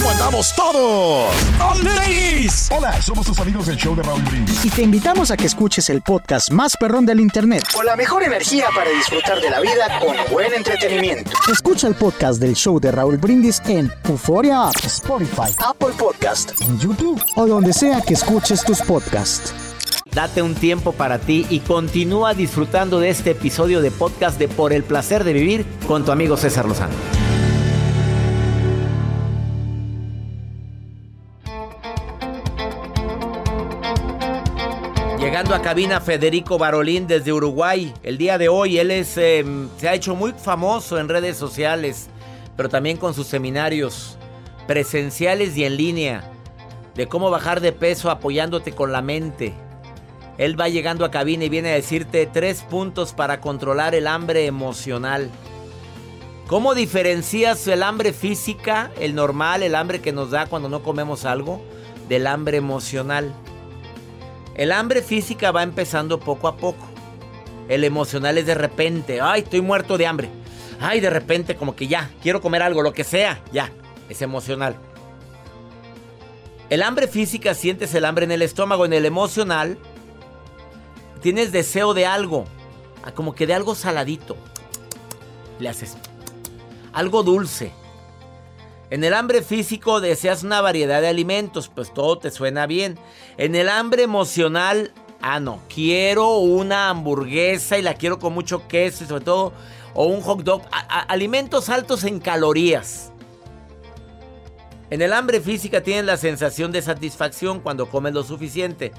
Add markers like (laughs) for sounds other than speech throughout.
¿Cómo andamos todos? ¡Ladies! Hola, somos tus amigos del show de Raúl Brindis. Y te invitamos a que escuches el podcast más perrón del internet. Con la mejor energía para disfrutar de la vida con buen entretenimiento. Escucha el podcast del show de Raúl Brindis en Euforia App, Spotify, Apple Podcast, en YouTube o donde sea que escuches tus podcasts. Date un tiempo para ti y continúa disfrutando de este episodio de podcast de Por el placer de vivir con tu amigo César Lozano. Llegando a cabina Federico Barolín desde Uruguay. El día de hoy él eh, se ha hecho muy famoso en redes sociales, pero también con sus seminarios presenciales y en línea de cómo bajar de peso apoyándote con la mente. Él va llegando a cabina y viene a decirte tres puntos para controlar el hambre emocional. ¿Cómo diferencias el hambre física, el normal, el hambre que nos da cuando no comemos algo, del hambre emocional? El hambre física va empezando poco a poco. El emocional es de repente, ay, estoy muerto de hambre. Ay, de repente como que ya, quiero comer algo, lo que sea, ya, es emocional. El hambre física sientes el hambre en el estómago, en el emocional tienes deseo de algo, como que de algo saladito. Le haces algo dulce. En el hambre físico deseas una variedad de alimentos, pues todo te suena bien. En el hambre emocional, ah, no, quiero una hamburguesa y la quiero con mucho queso y sobre todo, o un hot dog. Alimentos altos en calorías. En el hambre física tienes la sensación de satisfacción cuando comes lo suficiente.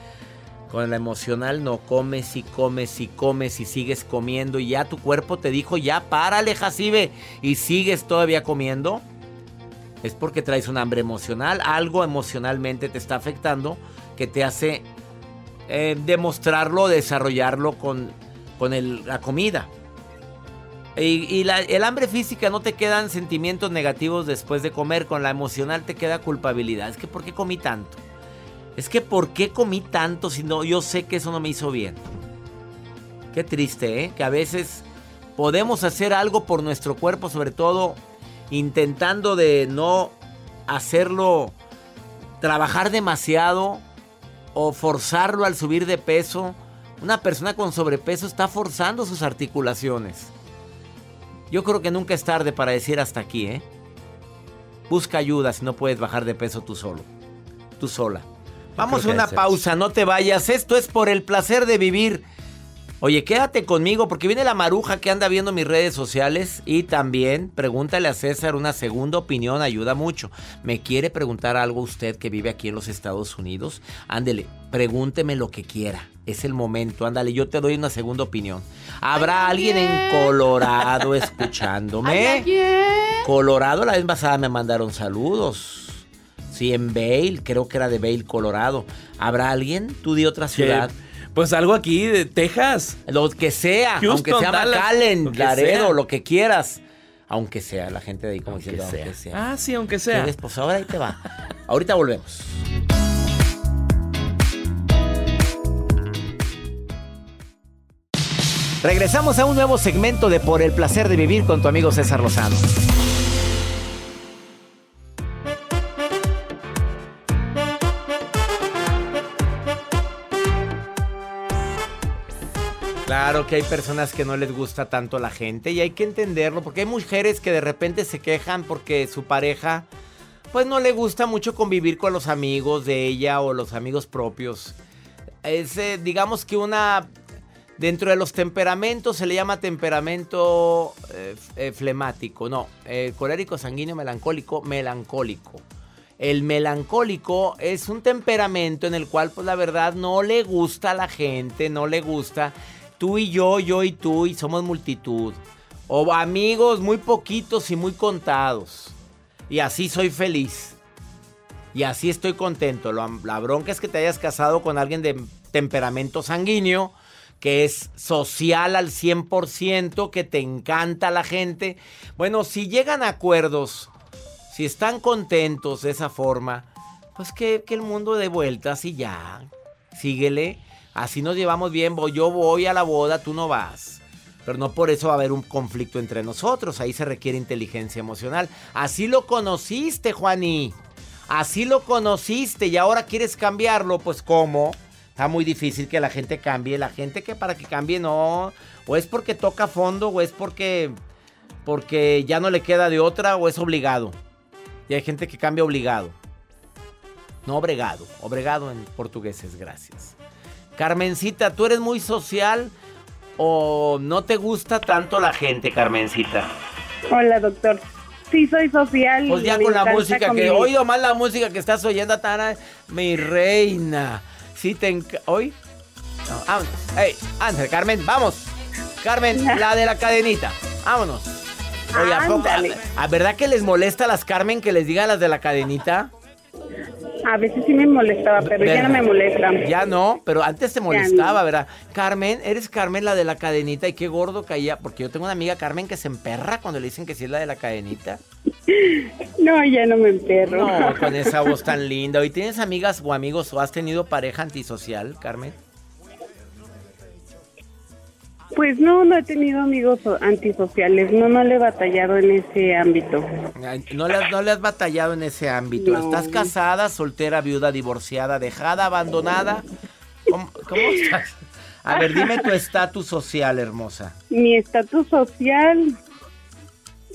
Con la emocional no comes y comes y comes y sigues comiendo y ya tu cuerpo te dijo ya párale Jacibe y sigues todavía comiendo. Es porque traes un hambre emocional, algo emocionalmente te está afectando que te hace eh, demostrarlo, desarrollarlo con, con la comida. Y, el hambre física no te quedan sentimientos negativos después de comer, con la emocional te queda culpabilidad. Es que ¿por qué comí tanto? Es que ¿por qué comí tanto si no yo sé que eso no me hizo bien? Qué triste, ¿eh? Que a veces podemos hacer algo por nuestro cuerpo, sobre todo intentando de no hacerlo trabajar demasiado o forzarlo al subir de peso. Una persona con sobrepeso está forzando sus articulaciones. Yo creo que nunca es tarde para decir hasta aquí, ¿eh? Busca ayuda si no puedes bajar de peso tú solo. Tú sola. Vamos a una pausa, no te vayas. Esto es por el placer de vivir. Oye, quédate conmigo porque viene la maruja que anda viendo mis redes sociales y también pregúntale a César una segunda opinión, ayuda mucho. ¿Me quiere preguntar algo usted que vive aquí en los Estados Unidos? Ándele, pregúnteme lo que quiera. Es el momento, ándale, yo te doy una segunda opinión. ¿Habrá alguien en Colorado (laughs) escuchándome? Colorado, la vez pasada me mandaron saludos. Sí, en Vail, creo que era de Vail, Colorado. ¿Habrá alguien? ¿Tú de otra ciudad? Pues algo aquí de Texas. Lo que sea, Houston, aunque sea Dallas, McAllen, lo Laredo, sea. lo que quieras. Aunque sea, la gente de ahí como diciendo, sea. aunque sea. Ah, sí, aunque sea. Pues ahora ahí te va. (laughs) Ahorita volvemos. Regresamos a un nuevo segmento de Por el placer de vivir con tu amigo César Lozano. Hay personas que no les gusta tanto la gente y hay que entenderlo porque hay mujeres que de repente se quejan porque su pareja pues no le gusta mucho convivir con los amigos de ella o los amigos propios. Es eh, digamos que una dentro de los temperamentos se le llama temperamento eh, eh, flemático, no, colérico, sanguíneo, melancólico, melancólico. El melancólico es un temperamento en el cual, pues la verdad, no le gusta a la gente, no le gusta. Tú y yo, yo y tú, y somos multitud. O amigos muy poquitos y muy contados. Y así soy feliz. Y así estoy contento. La bronca es que te hayas casado con alguien de temperamento sanguíneo, que es social al 100%, que te encanta la gente. Bueno, si llegan a acuerdos, si están contentos de esa forma, pues que, que el mundo dé vueltas y ya. Síguele. Así nos llevamos bien. Voy- Yo voy a la boda, tú no vas. Pero no por eso va a haber un conflicto entre nosotros. Ahí se requiere inteligencia emocional. Así lo conociste, Juaní. Así lo conociste y ahora quieres cambiarlo. Pues ¿cómo? Está muy difícil que la gente cambie. La gente que para que cambie no. O es porque toca fondo o es porque, porque ya no le queda de otra o es obligado. Y hay gente que cambia obligado. No obregado. Obregado en portugués es gracias. Carmencita, ¿tú eres muy social o no te gusta tanto la gente, Carmencita? Hola, doctor. Sí, soy social. Pues ya con la música que convivir. oído más la música que estás oyendo, Tana, mi reina. Sí te enc- ¿Hoy? No, vámonos. Ey, Ángel, Carmen, vamos. Carmen, la de la cadenita. Vámonos. Oye, ¿a poco? ¿A verdad que les molesta a las Carmen que les digan las de la cadenita? A veces sí me molestaba, pero ya no me molesta. Ya no, pero antes te molestaba, ¿verdad? Carmen, eres Carmen la de la cadenita y qué gordo caía. Porque yo tengo una amiga Carmen que se emperra cuando le dicen que sí es la de la cadenita. (laughs) No, ya no me emperro. No, con esa voz (laughs) tan linda. ¿Y tienes amigas o amigos o has tenido pareja antisocial, Carmen? Pues no, no he tenido amigos antisociales. No, no le he batallado en ese ámbito. No le, has- no le has batallado en ese ámbito. No. ¿Estás casada, soltera, viuda, divorciada, dejada, abandonada? ¿Cómo, cómo estás? A ver, dime tu estatus social, hermosa. Mi estatus social,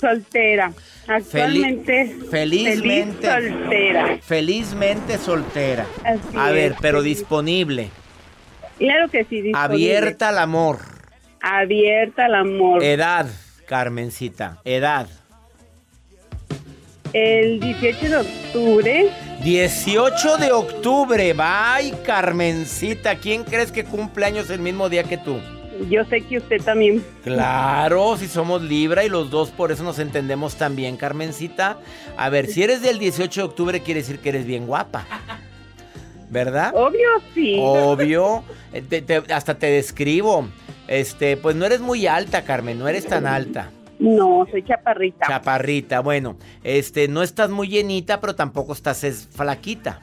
soltera. Actualmente, felizmente. feliz soltera. Felizmente soltera. Así A ver, es, pero feliz. disponible. Claro que sí, disponible. Abierta al amor. Abierta al amor. Edad, Carmencita. Edad. El 18 de octubre, 18 de octubre. Bye, Carmencita. ¿Quién crees que cumple años el mismo día que tú? yo sé que usted también. Claro, si somos Libra y los dos por eso nos entendemos tan bien, Carmencita. A ver, si eres del 18 de octubre quiere decir que eres bien guapa. ¿Verdad? Obvio, sí. Obvio. (laughs) Eh, te- te- hasta te describo. Este, pues no eres muy alta, Carmen, no eres tan alta. No, soy chaparrita. Chaparrita, bueno, este, no estás muy llenita, pero tampoco estás es flaquita,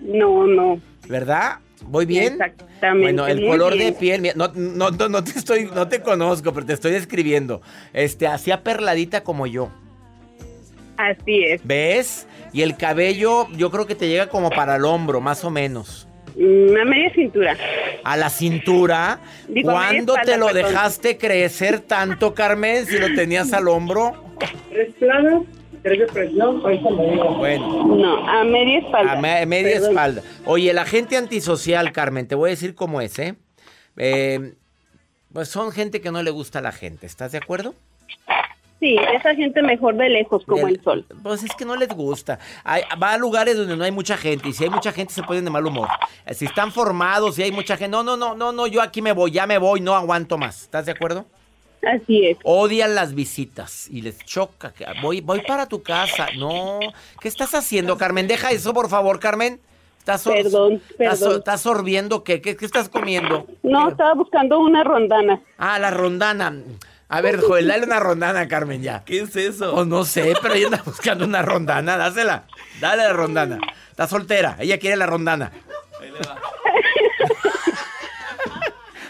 no, no. ¿verdad? ¿Voy bien? Exactamente. Bueno, el color bien. de piel, mira, no, no, no, no te estoy, no te conozco, pero te estoy describiendo. Este, así aperladita como yo. Así es. ¿Ves? Y el cabello, yo creo que te llega como para el hombro, más o menos. Mm, A media cintura. A la cintura. Digo, ¿Cuándo te lo perdón. dejaste crecer tanto, Carmen? Si lo tenías al hombro. ¿Tres planos? ¿Tres de presión? Bueno. No, a media espalda. A me- media Perdón. espalda. Oye, el agente antisocial, Carmen, te voy a decir cómo es, ¿eh? Eh, Pues son gente que no le gusta a la gente, ¿estás de acuerdo? Sí, esa gente mejor de lejos, como el sol. Pues es que no les gusta. Hay- va a lugares donde no hay mucha gente y si hay mucha gente se ponen de mal humor. Eh, Si están formados y hay mucha gente, no, no, no, no, no, yo aquí me voy, ya me voy, no aguanto más. ¿Estás de acuerdo? Así es. Odian las visitas y les choca. que Voy, voy para tu casa. No. ¿Qué estás haciendo, Carmen? Deja eso, por favor, Carmen. ¿Estás Perdón, estás, perdón. estás sorbiendo qué? ¿Qué, qué estás comiendo? No, estaba buscando una rondana. Ah, la rondana. A ver, Joel, dale una rondana a Carmen ya. ¿Qué es eso? Pues no sé, pero ella anda buscando una rondana. Dásela. Dale la rondana. Está soltera. Ella quiere la rondana. (laughs)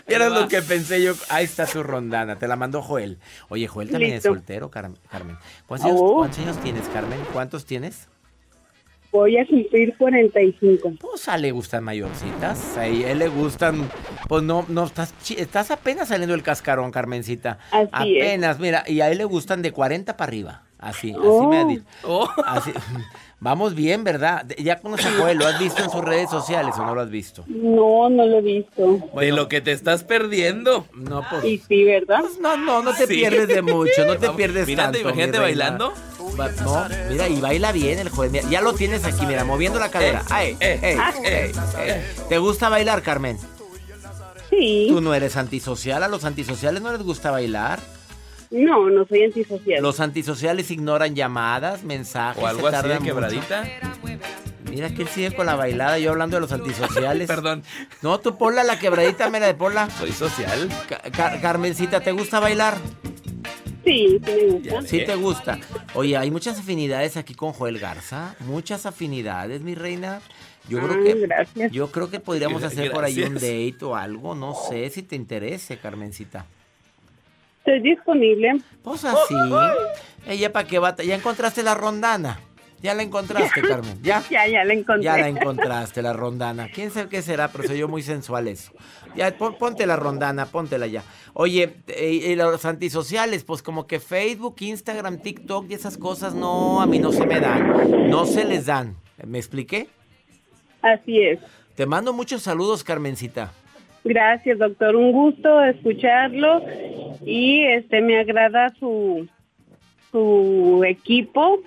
Vieron lo que pensé yo. Ahí está su rondana. Te la mandó Joel. Oye, Joel también Listo. es soltero, Car- Carmen. ¿Cuántos años, cuántos años tienes, Carmen? ¿Cuántos tienes? Voy a cumplir 45. Pues a él le gustan mayorcitas. A él le gustan Pues no, no, estás, chi- estás apenas saliendo del cascarón, Carmencita. Así es. apenas, mira, y a él le gustan de 40 para arriba. Así, así Oh. me ha dicho. Así- (laughs) Vamos bien, ¿verdad? Ya conoces a Joel, ¿lo has visto en sus redes sociales o no lo has visto? No, no lo he visto. De lo que te estás perdiendo. No, pues. Y sí, ¿verdad? No, no, no te Sí. pierdes de mucho, no te Vamos, pierdes mira, tanto. imagínate bailando. Va- No, mira, y baila bien el Joel. Mira, ya lo tienes aquí, mira, moviendo la cadera. Ay, eh, ey, ey, ey. ¿Te gusta bailar, Carmen? Sí. Tú no eres antisocial, a los antisociales no les gusta bailar. No, no soy antisocial. Los antisociales ignoran llamadas, mensajes. O algo se así de mucho. quebradita. Mira que él sigue con la bailada, yo hablando de los antisociales. (laughs) Perdón. No, tú ponla la quebradita, mira de ponla. Soy social. Ca- Car- Carmencita, ¿te gusta bailar? Sí, sí me gusta. Sí te gusta. Oye, hay muchas afinidades aquí con Joel Garza. Muchas afinidades, mi reina. Yo creo Ah, que gracias. yo creo que podríamos hacer por ahí un date o algo, no sé si te interese, Carmencita. Estoy disponible. Pues así. Ella para qué va, ya encontraste la rondana. Ya la encontraste, Carmen. Ya. (laughs) Ya, ya la encontré. Ya la encontraste, la rondana. ¿Quién sabe qué será? Pero soy yo muy sensual eso. Ya, pon- ponte la rondana, póntela ya. Oye, eh, y los antisociales, pues como que Facebook, Instagram, TikTok y esas cosas, no, a mí no se me dan. No se les dan. ¿Me expliqué? Así es. Te mando muchos saludos, Carmencita. Gracias, doctor. Un gusto escucharlo y este me agrada su su equipo.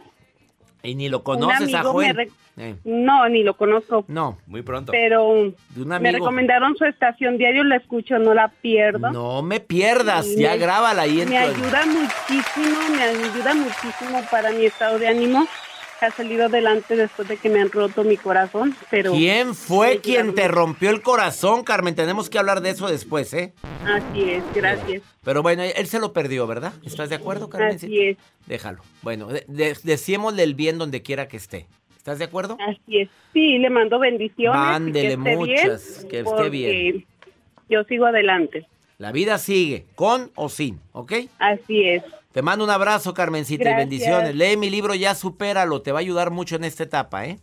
Y ni lo conoces a me Joel. Eh, No, ni lo conozco, no, Muy pronto. pero de un me recomendaron su estación diario, la escucho, no la pierdo. No me pierdas, Y ya me- grábala ahí Me ayuda muchísimo, me ayuda muchísimo para mi estado de ánimo. Ha salido adelante después de que me han roto mi corazón, pero ¿Quién fue quien te rompió el corazón, Carmen? Tenemos que hablar de eso después, ¿eh? Así es, gracias. Pero bueno, él se lo perdió, ¿verdad? ¿Estás de acuerdo, Carmen? Así es, Déjalo. Bueno, de- de- decímosle el bien donde quiera que esté. ¿Estás de acuerdo? así es. Sí, le mando bendiciones. Mándele que esté muchas, bien, que esté bien. Yo sigo adelante. La vida sigue, con o sin, ¿ok? Así es. Te mando un abrazo, Carmencita, y bendiciones. Lee mi libro Ya Supéralo, te va a ayudar mucho en esta etapa, ¿eh?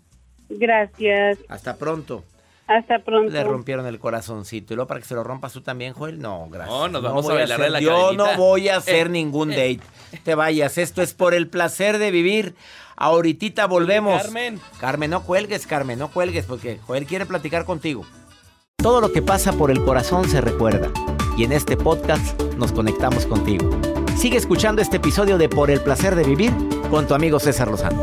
Gracias. Hasta pronto. Hasta pronto. Le rompieron el corazoncito. ¿Y luego para que se lo rompas tú también, Joel? No, gracias. No, nos vamos a voy bailar de hacer- la Yo cadenita. no voy a hacer Eh, (laughs) ningún date. Te vayas. Esto es por el placer de vivir. Ahorita volvemos. Carmen. Carmen, no cuelgues, Carmen, no cuelgues, porque Joel quiere platicar contigo. Todo lo que pasa por el corazón se recuerda. Y en este podcast nos conectamos contigo. Sigue escuchando este episodio de Por el placer de vivir con tu amigo César Lozano.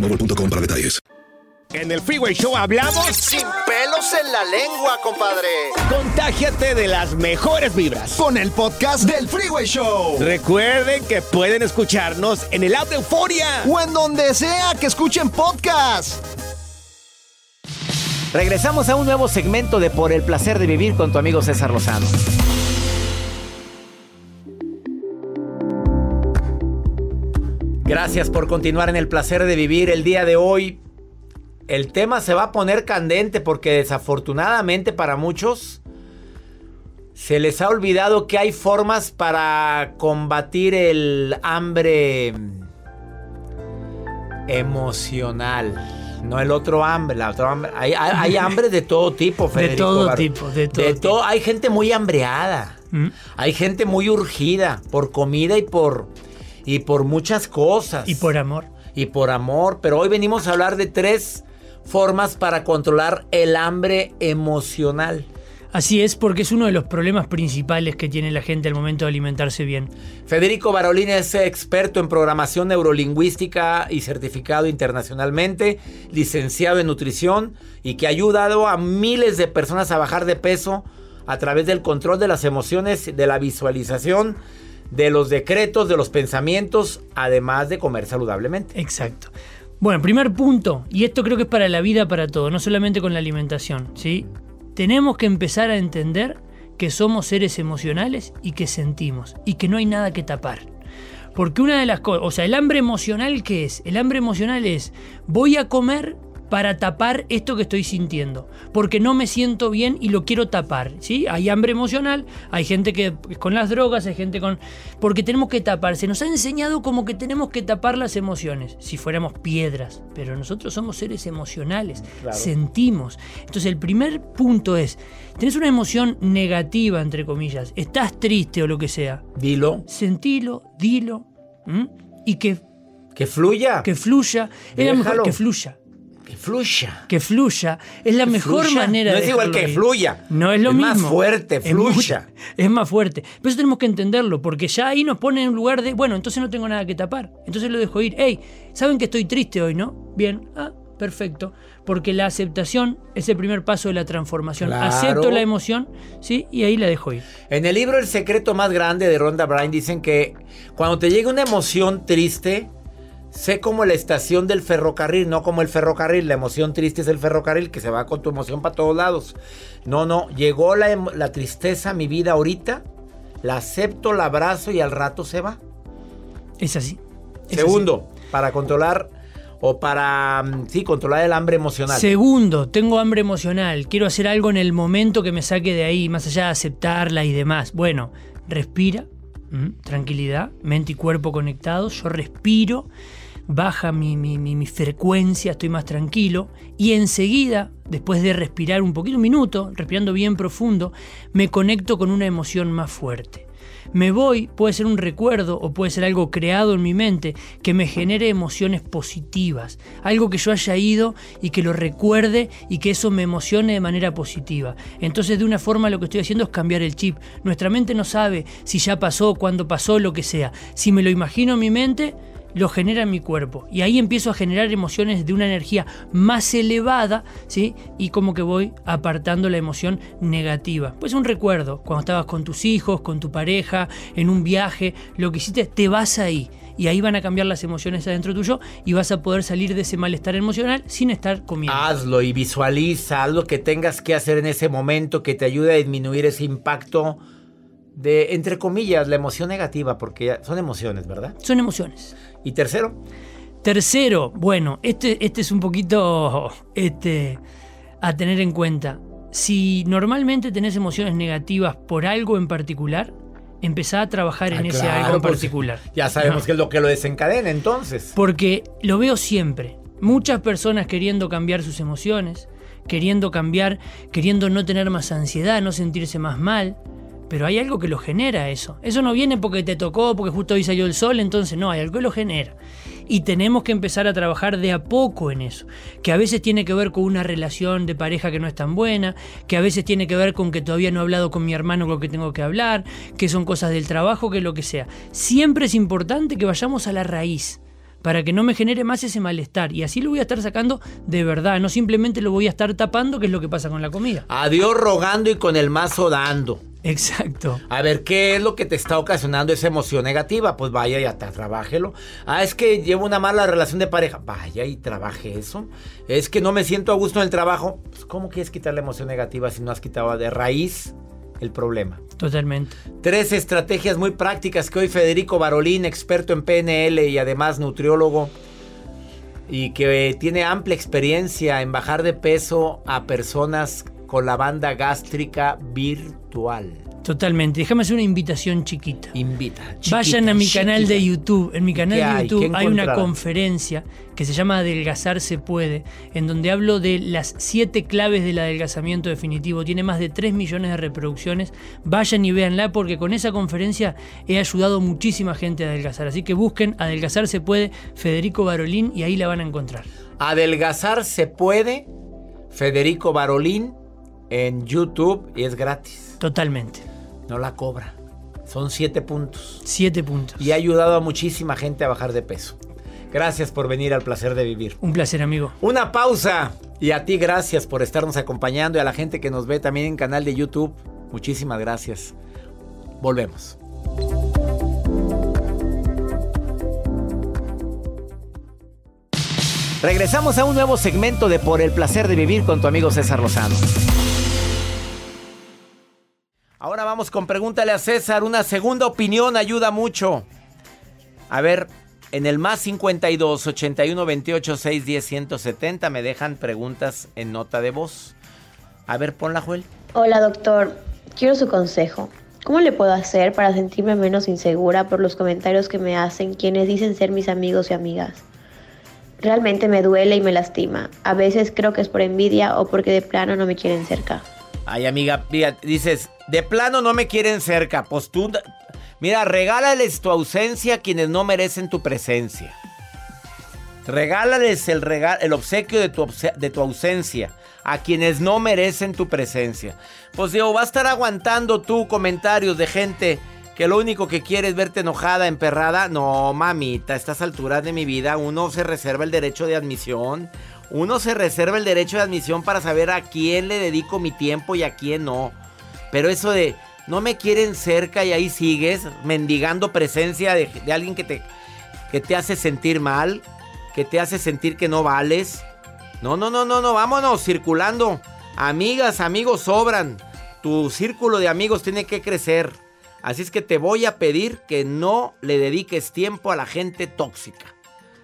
boostmobile.com para detalles. En el Freeway Show hablamos Sin pelos en la lengua, compadre. Contágiate de las mejores vibras con el podcast del Freeway Show. Recuerden que pueden escucharnos en el app de Euforia o en donde sea que escuchen podcast. Regresamos a un nuevo segmento de Por el placer de vivir con tu amigo César Lozano. Gracias por continuar en el placer de vivir el día de hoy. El tema se va a poner candente porque desafortunadamente para muchos se les ha olvidado que hay formas para combatir el hambre emocional. No el otro hambre, la otra hambre. Hay, hay- hay (laughs) hambre de todo tipo, Federico. todo Bar- tipo, de todo De tipo. todo- hay gente muy hambreada. ¿Mm? Hay gente muy urgida por comida y por y por muchas cosas. Y por amor. Y por amor. Pero hoy venimos a hablar de tres formas para controlar el hambre emocional. Así es, porque es uno de los problemas principales que tiene la gente al momento de alimentarse bien. Federico Barolini es experto en programación neurolingüística y certificado internacionalmente, licenciado en nutrición y que ha ayudado a miles de personas a bajar de peso a través del control de las emociones, de la visualización, de los decretos, de los pensamientos, además de comer saludablemente. Exacto. Bueno, primer punto, y esto creo que es para la vida, para todo, no solamente con la alimentación, ¿sí? Tenemos que empezar a entender que somos seres emocionales y que sentimos, y que no hay nada que tapar. Porque una de las cosas, o sea, el hambre emocional, ¿qué es? El hambre emocional es, voy a comer para tapar esto que estoy sintiendo, porque no me siento bien y lo quiero tapar, ¿sí? Hay hambre emocional, hay gente que con las drogas, hay gente con porque tenemos que tapar, se nos ha enseñado como que tenemos que tapar las emociones, si fuéramos piedras, pero nosotros somos seres emocionales, sentimos. Entonces, el primer punto es, tenés una emoción negativa entre comillas, estás triste o lo que sea. Dilo. Sentilo, dilo, y que que fluya. Que fluya. Es mejor que fluya. Que fluya. Que fluya. Es la mejor manera de. No es igual que fluya. No es lo es mismo. más fuerte, fluya. (laughs) Es, más fuerte. Pero eso tenemos que entenderlo, porque ya ahí nos pone en un lugar de, bueno, entonces no tengo nada que tapar. Entonces lo dejo ir. Hey, ¿saben que estoy triste hoy, no? Bien. Ah, perfecto. Porque la aceptación es el primer paso de la transformación. Acepto la emoción, ¿sí? Y ahí la dejo ir. En el libro El secreto más grande de Rhonda Bryan dicen que cuando te llega una emoción triste, Sé como la estación del ferrocarril, no como el ferrocarril. La emoción triste es el ferrocarril que se va con tu emoción para todos lados. No, no, llegó la, la tristeza a mi vida ahorita, la acepto, la abrazo y al rato se va. Es así. Es Segundo, para controlar o para, mm, sí, controlar el hambre emocional. Segundo, tengo hambre emocional. Quiero hacer algo en el momento que me saque de ahí, más allá de aceptarla y demás. Bueno, respira, tranquilidad, mente y cuerpo conectados. Yo respiro baja mi, mi, frecuencia, estoy más tranquilo y enseguida, después de respirar un poquito, un minuto, respirando bien profundo, me conecto con una emoción más fuerte. Me voy, puede ser un recuerdo o puede ser algo creado en mi mente que me genere emociones positivas, algo que yo haya ido y que lo recuerde y que eso me emocione de manera positiva. Entonces de una forma lo que estoy haciendo es cambiar el chip. Nuestra mente no sabe si ya pasó, cuándo pasó, lo que sea. Si me lo imagino en mi mente, lo genera en mi cuerpo. Y ahí empiezo a generar emociones de una energía más elevada, ¿sí? Y como que voy apartando la emoción negativa. Pues un recuerdo, cuando estabas con tus hijos, con tu pareja, en un viaje, lo que hiciste, te vas ahí. Y ahí van a cambiar las emociones adentro tuyo y vas a poder salir de ese malestar emocional sin estar comiendo. Hazlo y visualiza, haz lo que tengas que hacer en ese momento que te ayude a disminuir ese impacto de, entre comillas, la emoción negativa, porque son emociones, ¿verdad? Son emociones. ¿Y tercero? Tercero, bueno, este, este es un poquito este, a tener en cuenta. Si normalmente tenés emociones negativas por algo en particular, empezá a trabajar en ah, ese algo en particular. Ya sabemos qué es lo que lo desencadena entonces. Porque lo veo siempre. Muchas personas queriendo cambiar sus emociones, queriendo cambiar, queriendo no tener más ansiedad, no sentirse más mal, pero hay algo que lo genera eso. Eso no viene porque te tocó, porque justo hoy salió el sol, entonces no, hay algo que lo genera. Y tenemos que empezar a trabajar de a poco en eso. Que a veces tiene que ver con una relación de pareja que no es tan buena, que a veces tiene que ver con que todavía no he hablado con mi hermano con lo que tengo que hablar, que son cosas del trabajo, que lo que sea. Siempre es importante que vayamos a la raíz para que no me genere más ese malestar. Y así lo voy a estar sacando de verdad, no simplemente lo voy a estar tapando, que es lo que pasa con la comida. Adiós rogando y con el mazo dando. Exacto. A ver, ¿qué es lo que te está ocasionando esa emoción negativa? Pues vaya y hasta trabájelo. Ah, es que llevo una mala relación de pareja. Vaya y trabaje eso. Es que no me siento a gusto en el trabajo. Pues, ¿Cómo quieres quitar la emoción negativa si no has quitado de raíz el problema? Totalmente. Tres estrategias muy prácticas que hoy Federico Barolín, experto en PNL y además nutriólogo, y que tiene amplia experiencia en bajar de peso a personas con la banda gástrica virtual. Totalmente. Déjame hacer una invitación chiquita. Invita. Vayan a mi canal de YouTube. En mi canal de YouTube hay, una conferencia que se llama Adelgazar se puede, en donde hablo de las siete claves del adelgazamiento definitivo. Tiene más de 3 millones de reproducciones. Vayan y véanla porque con esa conferencia he ayudado muchísima gente a adelgazar. Así que busquen Adelgazar se puede, Federico Barolín, y ahí la van a encontrar. Adelgazar se puede. Federico Barolín en YouTube y es gratis. Totalmente. No la cobra. Son siete puntos. Siete puntos. Y ha ayudado a muchísima gente a bajar de peso. Gracias por venir al placer de vivir. Un placer, amigo. Una pausa. Y a ti gracias por estarnos acompañando y a la gente que nos ve también en canal de YouTube. Muchísimas gracias. Volvemos. Regresamos a un nuevo segmento de Por el placer de vivir con tu amigo César Lozano. Ahora vamos con pregúntale a César. Una segunda opinión ayuda mucho. A ver, en el más 52 81 28 6 10 170 me dejan preguntas en nota de voz. A ver, ponla, Joel. Hola, doctor. Quiero su consejo. ¿Cómo le puedo hacer para sentirme menos insegura por los comentarios que me hacen quienes dicen ser mis amigos y amigas? Realmente me duele y me lastima. A veces creo que es por envidia o porque de plano no me quieren cerca. Ay, amiga, mira, dices, de plano no me quieren cerca. Pues tú, mira, regálales tu ausencia a quienes no merecen tu presencia. Regálales el, el obsequio de tu, de tu ausencia a quienes no merecen tu presencia. Pues digo, va a estar aguantando tú comentarios de gente que lo único que quiere es verte enojada, emperrada. No, mamita, a estas alturas de mi vida uno se reserva el derecho de admisión. Uno se reserva el derecho de admisión para saber a quién le dedico mi tiempo y a quién no. Pero eso de no me quieren cerca y ahí sigues mendigando presencia de, alguien que te, que te hace sentir mal, que te hace sentir que no vales. No, no, no, no, no, vámonos circulando. Amigas, amigos sobran. Tu círculo de amigos tiene que crecer. Así es que te voy a pedir que no le dediques tiempo a la gente tóxica.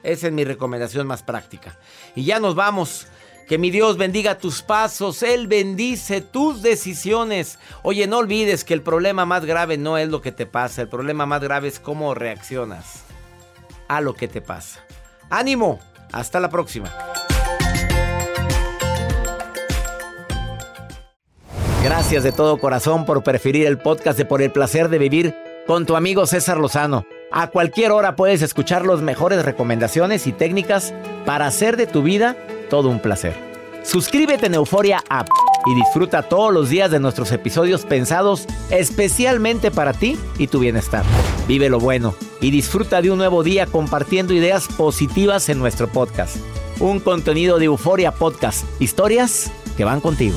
Esa es mi recomendación más práctica. Y ya nos vamos. Que mi Dios bendiga tus pasos, Él bendice tus decisiones. Oye, no olvides que el problema más grave no es lo que te pasa, el problema más grave es cómo reaccionas a lo que te pasa. Ánimo, hasta la próxima. Gracias de todo corazón por preferir el podcast de Por el placer de vivir con tu amigo César Lozano. A cualquier hora puedes escuchar las mejores recomendaciones y técnicas para hacer de tu vida todo un placer. Suscríbete en Euforia App y disfruta todos los días de nuestros episodios pensados especialmente para ti y tu bienestar. Vive lo bueno y disfruta de un nuevo día compartiendo ideas positivas en nuestro podcast. Un contenido de Euforia Podcast, historias que van contigo.